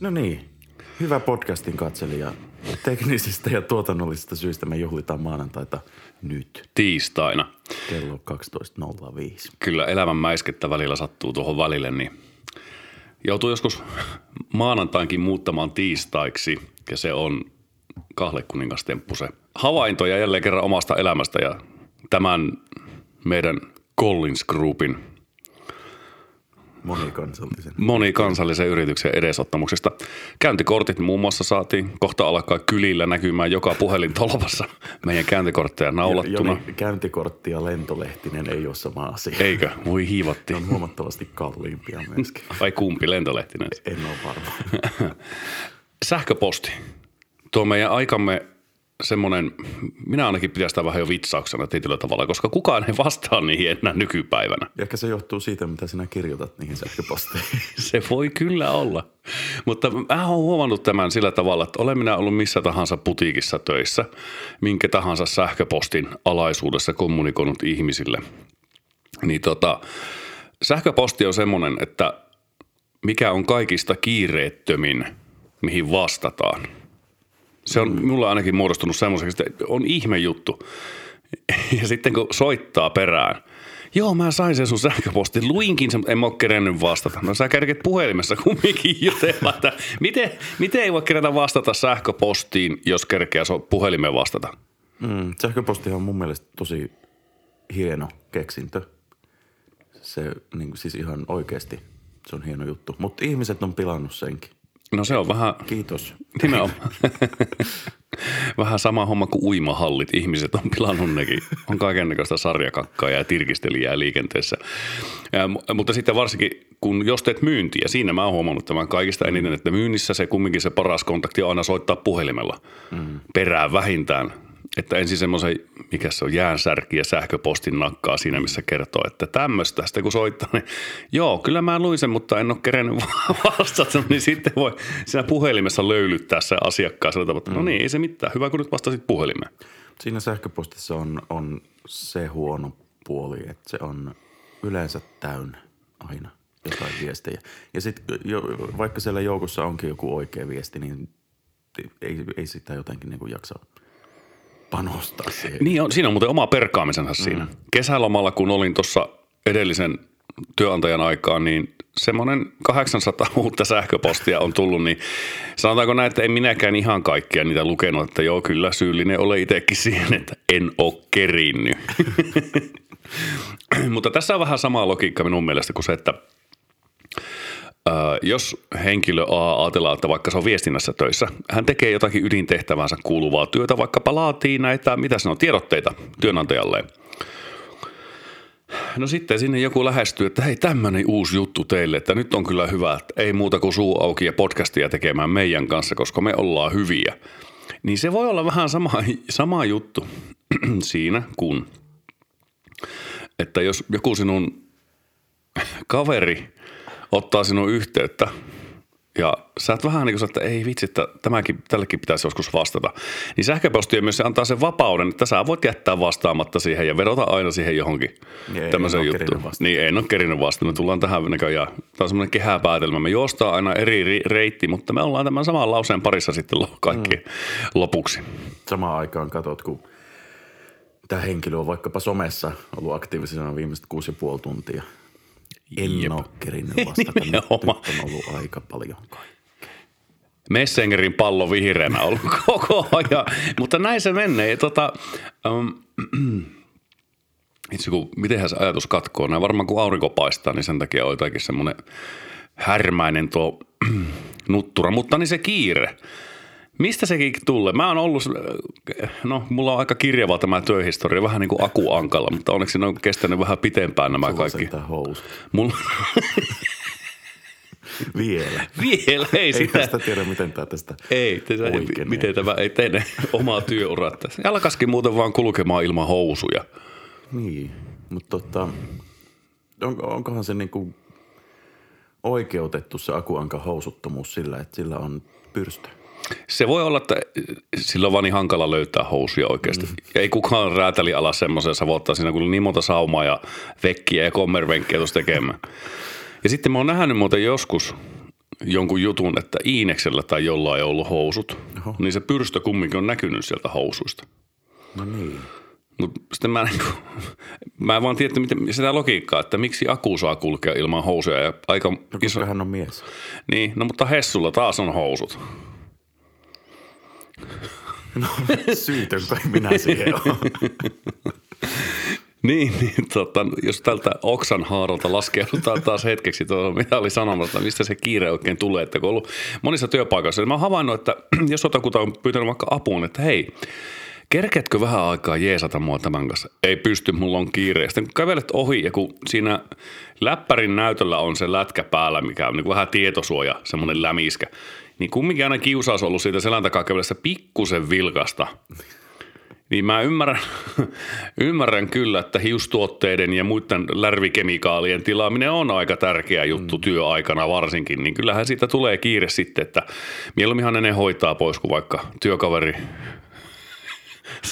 No niin, hyvä podcastin katselija. Teknisistä ja tuotannollisista syistä me juhlitaan maanantaita nyt Tiistaina. kello 12.05. Kyllä elämän mäiskettä välillä sattuu tuohon välille, niin joutuu joskus maanantainkin muuttamaan tiistaiksi ja se on kahlekuningas-temppu se havainto ja jälleen kerran omasta elämästä ja tämän meidän Collins Groupin Monikansallisen. monikansallisen yrityksen edesottamuksesta. Käyntikortit muun muassa saatiin kohta alkaa kylillä näkymään joka puhelintolvassa meidän käyntikortteja naulattuna. Joni, käyntikortti ja lentolehtinen ei ole sama asia. Eikö? Voi hiivatti. Ne on huomattavasti kalliimpia myöskin. Vai kumpi lentolehtinen? En ole varma. Sähköposti. Tuo meidän aikamme semmoinen, minä ainakin pidän sitä vähän jo vitsauksena tietyllä tavalla, koska kukaan ei vastaa niihin enää nykypäivänä. Ehkä se johtuu siitä, mitä sinä kirjoitat niihin sähköposteihin. Se voi kyllä olla. Mutta mä oon huomannut tämän sillä tavalla, että olen minä ollut missä tahansa putiikissa töissä, minkä tahansa sähköpostin alaisuudessa kommunikoinut ihmisille. Niin tota, sähköposti on semmoinen, että mikä on kaikista kiireettömin, mihin vastataan. Se on mulle ainakin muodostunut semmoiseksi, että on ihme juttu. Ja sitten kun soittaa perään, joo mä sain sen sun sähköpostin, luinkin sen, en mä oo kerennyt vastata. No sä kerket puhelimessa kumminkin jutella, että miten, miten ei voi kerätä vastata sähköpostiin, jos kerkeä puhelimeen vastata? Mm, sähköpostihan on mun mielestä tosi hieno keksintö. Se niin siis ihan oikeasti, se on hieno juttu. Mutta ihmiset on pilannut senkin. No se on vähän, Kiitos. nimenomaan, vähän sama homma kuin uimahallit. Ihmiset on pilannut nekin. On kaikennäköistä sarjakakkaa ja tirkistelijää liikenteessä. Ja, mu- mutta sitten varsinkin, kun jos teet myyntiä, siinä mä oon huomannut tämän kaikista eniten, että myynnissä se kumminkin se paras kontakti on aina soittaa puhelimella mm. perään vähintään. Että ensin semmoisen, mikä se on, jäänsärki ja sähköpostin nakkaa siinä, missä kertoo, että tämmöistä. Sitten kun soittaa, niin joo, kyllä mä luin sen, mutta en ole kerennyt vastata, niin sitten voi siinä puhelimessa löylyttää se asiakkaan sillä tavalla, että no niin, ei se mitään, hyvä kun nyt vastasit puhelimeen. Siinä sähköpostissa on, on se huono puoli, että se on yleensä täynnä aina jotain viestejä. Ja sitten vaikka siellä joukossa onkin joku oikea viesti, niin ei, ei sitä jotenkin niin jaksa panostaa siihen. Niin on, siinä on muuten oma perkaamisensa siinä. Kesälomalla, kun olin tuossa edellisen työnantajan aikaan, niin semmoinen 800 uutta sähköpostia on tullut, niin sanotaanko näin, että en minäkään ihan kaikkia niitä lukenut, että joo, kyllä syyllinen ole itsekin siihen, että en ole kerinnyt. Mutta tässä on vähän sama logiikka minun mielestä kuin se, että jos henkilö A ajatellaan, että vaikka se on viestinnässä töissä, hän tekee jotakin ydintehtävänsä kuuluvaa työtä, vaikkapa laatii näitä, mitä se on, tiedotteita työnantajalleen. No sitten sinne joku lähestyy, että hei tämmöinen uusi juttu teille, että nyt on kyllä hyvä, että ei muuta kuin suu auki ja podcastia tekemään meidän kanssa, koska me ollaan hyviä. Niin se voi olla vähän sama, sama juttu siinä, kun että jos joku sinun kaveri ottaa sinun yhteyttä ja sä et vähän niin kuin että ei vitsi, että tämäkin, tällekin pitäisi joskus vastata. Niin sähköposti on myös se antaa sen vapauden, että sä voit jättää vastaamatta siihen ja vedota aina siihen johonkin Niin, en tämmöiseen juttuun. Niin en ole kerinyt vastata. Me tullaan tähän näköjään. Tämä on semmoinen kehäpäätelmä. Me juostaan aina eri ri- reitti, mutta me ollaan tämän saman lauseen parissa sitten kaikki mm. lopuksi. Samaan aikaan katsot, kun tämä henkilö on vaikkapa somessa ollut aktiivisena viimeiset kuusi ja puoli tuntia. En Jep. ole kerinyt vastata. nyt, on ollut aika paljon kai. Messengerin pallo vihreänä ollut koko ajan. Mutta näin se menee. Tota, um, itse kun, mitenhän se ajatus katkoo? Näin varmaan kun aurinko paistaa, niin sen takia on jotakin semmoinen härmäinen tuo nuttura. Mutta niin se kiire. Mistä sekin tulee? Mä oon ollut, no mulla on aika kirjava tämä työhistoria, vähän niin kuin akuankalla, mutta onneksi ne on kestänyt vähän pitempään nämä Sulla kaikki. Mulla Vielä. vielä ei, Ei sitä. tästä tiedä, miten tämä tästä Ei, tätä, oikeenee. miten tämä ei tee omaa työuraa tässä. Alkaisikin muuten vaan kulkemaan ilman housuja. Niin, mutta tota, on, onkohan se niinku oikeutettu se akuankan housuttomuus sillä, että sillä on pyrstö? Se voi olla, että sillä on vaan niin hankala löytää housuja oikeasti. Mm. Ja ei kukaan räätäli ala semmoisen savottaa siinä, kun niin monta saumaa ja vekkiä ja kommervenkkiä tuossa tekemään. Ja sitten mä oon nähnyt muuten joskus jonkun jutun, että Iineksellä tai jollain ei ollut housut, Oho. niin se pyrstö kumminkin on näkynyt sieltä housuista. No niin. Mutta sitten mä, niinku, mä en vaan tiedä, että miten, sitä logiikkaa, että miksi Aku saa kulkea ilman housuja ja aika No iso. hän on mies. Niin, no mutta Hessulla taas on housut. No syytön kai minä siihen on. Niin, niin tota, jos tältä oksan haaralta laskeudutaan taas hetkeksi tuohon, mitä oli sanomassa, mistä se kiire oikein tulee, että kun ollut monissa työpaikoissa, niin mä oon havainnut, että jos jotakuta on pyytänyt vaikka apuun, että hei, kerkeätkö vähän aikaa jeesata mua tämän kanssa? Ei pysty, mulla on kiire. Sitten kun kävelet ohi ja kun siinä läppärin näytöllä on se lätkä päällä, mikä on niin kuin vähän tietosuoja, semmoinen lämiskä, niin kumminkin aina kiusaus on ollut siitä selän takaa kävellessä pikkusen vilkasta. Niin mä ymmärrän, ymmärrän kyllä, että hiustuotteiden ja muiden lärvikemikaalien tilaaminen on aika tärkeä juttu mm. työaikana varsinkin. Niin kyllähän siitä tulee kiire sitten, että mieluumminhan ne hoitaa pois kuin vaikka työkaveri.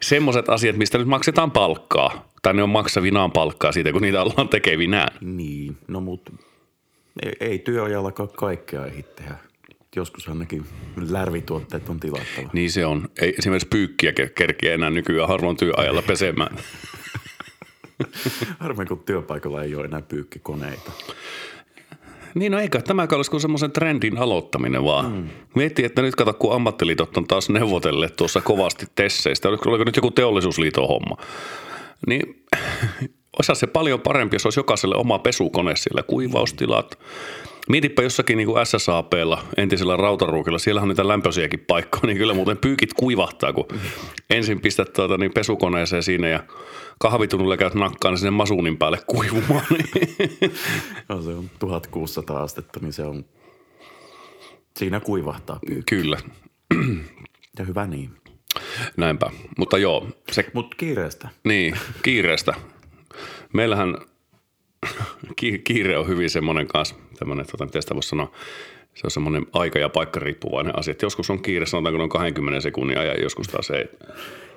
Semmoiset, asiat, mistä nyt maksetaan palkkaa. Tai ne on maksavinaan palkkaa siitä, kun niitä ollaan tekevinään. Niin, no mut ei, ei työajallakaan kaikkea ehdi tehdä. Joskus ainakin lärvituotteet on tilattava. Niin se on. Ei esimerkiksi pyykkiä ke- kerkeä enää nykyään harvoin työajalla pesemään. Harvoin kun työpaikalla ei ole enää pyykkikoneita. Niin no eikä tämä olisi kuin semmoisen trendin aloittaminen vaan. Mm. Miettii, että nyt kato, kun ammattiliitot on taas neuvotelleet tuossa kovasti tesseistä. Oliko, oliko nyt joku teollisuusliiton homma? Niin olisi se paljon parempi, jos olisi jokaiselle oma pesukone siellä, kuivaustilat. Mietipä jossakin niin kuin SSAPlla, entisellä rautaruukilla, siellä on niitä lämpöisiäkin paikkoja, niin kyllä muuten pyykit kuivahtaa, kun ensin pistät tuota, niin pesukoneeseen siinä ja kahvitunnulla käyt nakkaan sinne masuunin päälle kuivumaan. Niin No, se on 1600 astetta, niin se on, siinä kuivahtaa pyykki. kyllä, Ja hyvä niin. näinpä. Mutta joo, se Mutta kiireestä. Niin, kiireestä. Meillähän ki- kiire on hyvin semmoinen kanssa, tämmöinen, tota, miten sitä voisi sanoa, se on semmoinen aika- ja paikkariippuvainen asia. Että joskus on kiire, sanotaanko noin 20 sekunnin ajan, joskus taas ei.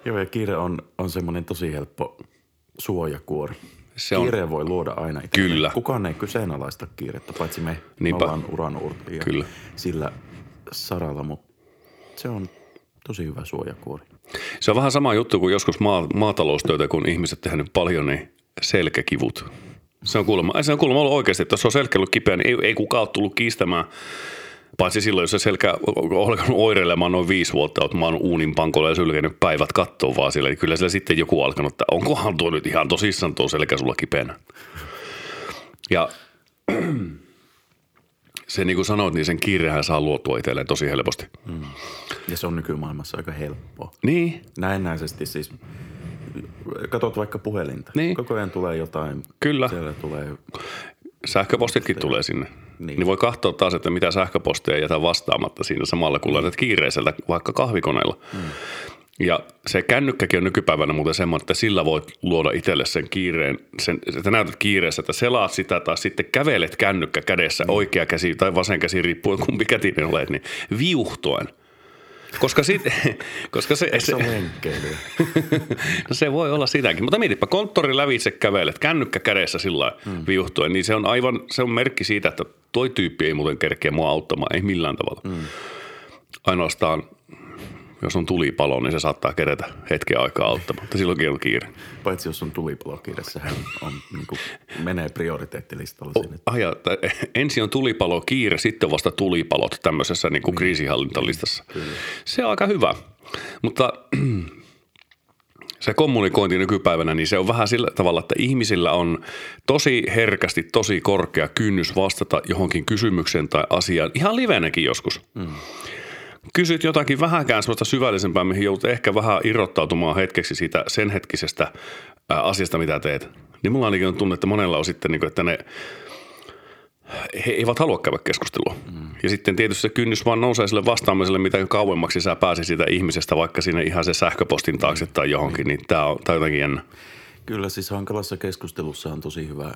Joo, ja kiire on, on semmoinen tosi helppo suojakuori. Se on- Kiireen voi luoda aina itselleen. Kyllä. Kukaan ei kyseenalaista kiirettä, paitsi me. Niinpä. Ollaan uranuurtajia Kyllä. sillä saralla, mutta se on tosi hyvä suojakuori. Se on vähän sama juttu kuin joskus maa, maataloustöitä, kun ihmiset tehnyt paljon, niin selkäkivut. Se on kuulemma, se on kuulemma ollut oikeasti, että jos on selkä ollut kipeä, niin ei, ei kukaan ole tullut kiistämään. Paitsi silloin, jos se selkä on alkanut oireilemaan noin viisi vuotta, että mä oon uunin pankolla ja sylkenyt päivät kattoon vaan sille, niin kyllä siellä sitten joku alkanut, että onkohan tuo nyt ihan tosissaan tuo selkä sulla kipeänä. Ja se niin kuin sanoit, niin sen kiirehän saa luotua itselleen tosi helposti. Ja se on nykymaailmassa aika helppoa. Niin, Näennäisesti siis, katot vaikka puhelinta. Niin. Koko ajan tulee jotain. Kyllä. Siellä tulee, Sähköpostitkin tulee sinne. Niin. Niin. niin voi katsoa taas, että mitä sähköposteja jätä vastaamatta siinä samalla, kun laitat kiireiseltä vaikka kahvikoneella. Mm. Ja se kännykkäkin on nykypäivänä muuten semmoinen, että sillä voit luoda itselle sen kiireen, sen, että näytät kiireessä, että selaat sitä tai sitten kävelet kännykkä kädessä, mm. oikea käsi tai vasen käsi, riippuen kumpi kätinen olet, niin viuhtoen. Koska, sit, koska se, se. No se voi olla sitäkin, mutta mietipä, konttori lävitse kävelet, kännykkä kädessä sillä mm. viuhtuen, niin se on aivan, se on merkki siitä, että toi tyyppi ei muuten kerkeä mua auttamaan, ei millään tavalla. Mm. Ainoastaan, jos on tulipalo, niin se saattaa kerätä hetken aikaa auttamaan, mutta silloinkin on kiire. Paitsi jos on tulipalokiire, sehän on, niin kuin, menee prioriteettilistalle sinne. Aja, tai ensin on tulipalo kiire, sitten vasta tulipalot tämmöisessä niin kuin kriisinhallintalistassa. Se on aika hyvä, mutta se kommunikointi nykypäivänä, niin se on vähän sillä tavalla, että ihmisillä on tosi herkästi, tosi korkea kynnys vastata johonkin kysymykseen tai asiaan, ihan livenäkin joskus. Mm. Kysyt jotakin vähänkään sellaista syvällisempää, mihin joudut ehkä vähän irrottautumaan hetkeksi siitä sen hetkisestä asiasta, mitä teet. Niin mulla ainakin on tunne, että monella on sitten, niin kuin, että ne he eivät halua käydä keskustelua. Mm. Ja sitten tietysti se kynnys vaan nousee sille vastaamiselle, mitä kauemmaksi sä pääsi siitä ihmisestä, vaikka sinne ihan se sähköpostin taakse tai johonkin, niin tämä on, tää on jotenkin jännä. Kyllä siis hankalassa keskustelussa on tosi hyvä,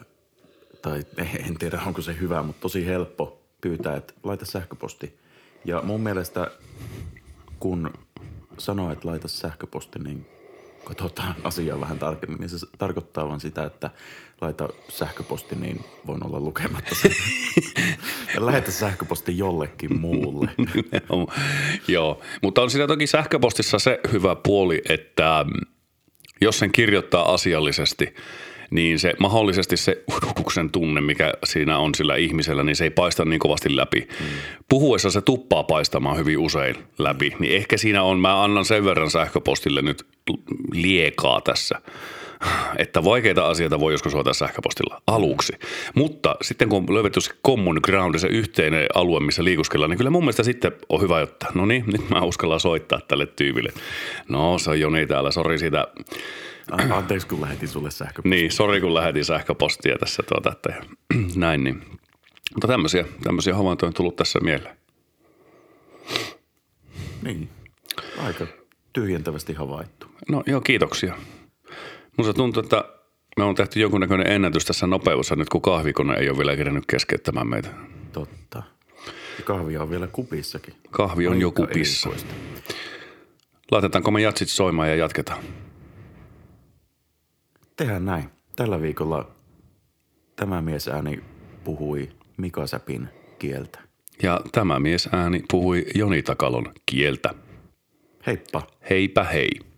tai en tiedä onko se hyvä, mutta tosi helppo pyytää, että laita sähköposti. Ja mun mielestä kun sanoo, että laita sähköposti, niin katsotaan asiaa vähän tarkemmin, niin se tarkoittaa vaan sitä, että laita sähköposti, niin voin olla lukematta sen. ja lähetä sähköposti jollekin muulle. Joo, mutta on siinä toki sähköpostissa se hyvä puoli, että jos sen kirjoittaa asiallisesti, niin se mahdollisesti se uhkuksen tunne, mikä siinä on sillä ihmisellä, niin se ei paista niin kovasti läpi. Mm. Puhuessa se tuppaa paistamaan hyvin usein läpi, niin ehkä siinä on, mä annan sen verran sähköpostille nyt liekaa tässä että vaikeita asioita voi joskus hoitaa sähköpostilla aluksi. Mutta sitten kun on löydetty se common ground, se yhteinen alue, missä liikuskellaan, niin kyllä mun mielestä sitten on hyvä, että no niin, nyt mä uskallan soittaa tälle tyypille. No se on Joni täällä, sori siitä Anteeksi, kun lähetin sulle sähköpostia. Niin, sori kun lähetin sähköpostia tässä tuota, että näin niin. Mutta tämmöisiä, tämmöisiä havaintoja on tullut tässä mieleen. Niin, aika tyhjentävästi havaittu. No joo, kiitoksia. Musta tuntuu, että me on tehty jonkunnäköinen ennätys tässä nopeudessa nyt, kun kahvikone ei ole vielä kerännyt keskeyttämään meitä. Totta. Ja kahvia on vielä kupissakin. Kahvi on Aika jo kupissa. Erikoista. Laitetaanko me jatsit soimaan ja jatketaan? Tehdään näin. Tällä viikolla tämä mies ääni puhui Mika Säpin kieltä. Ja tämä mies ääni puhui Joni Takalon kieltä. Heippa. Heipä hei.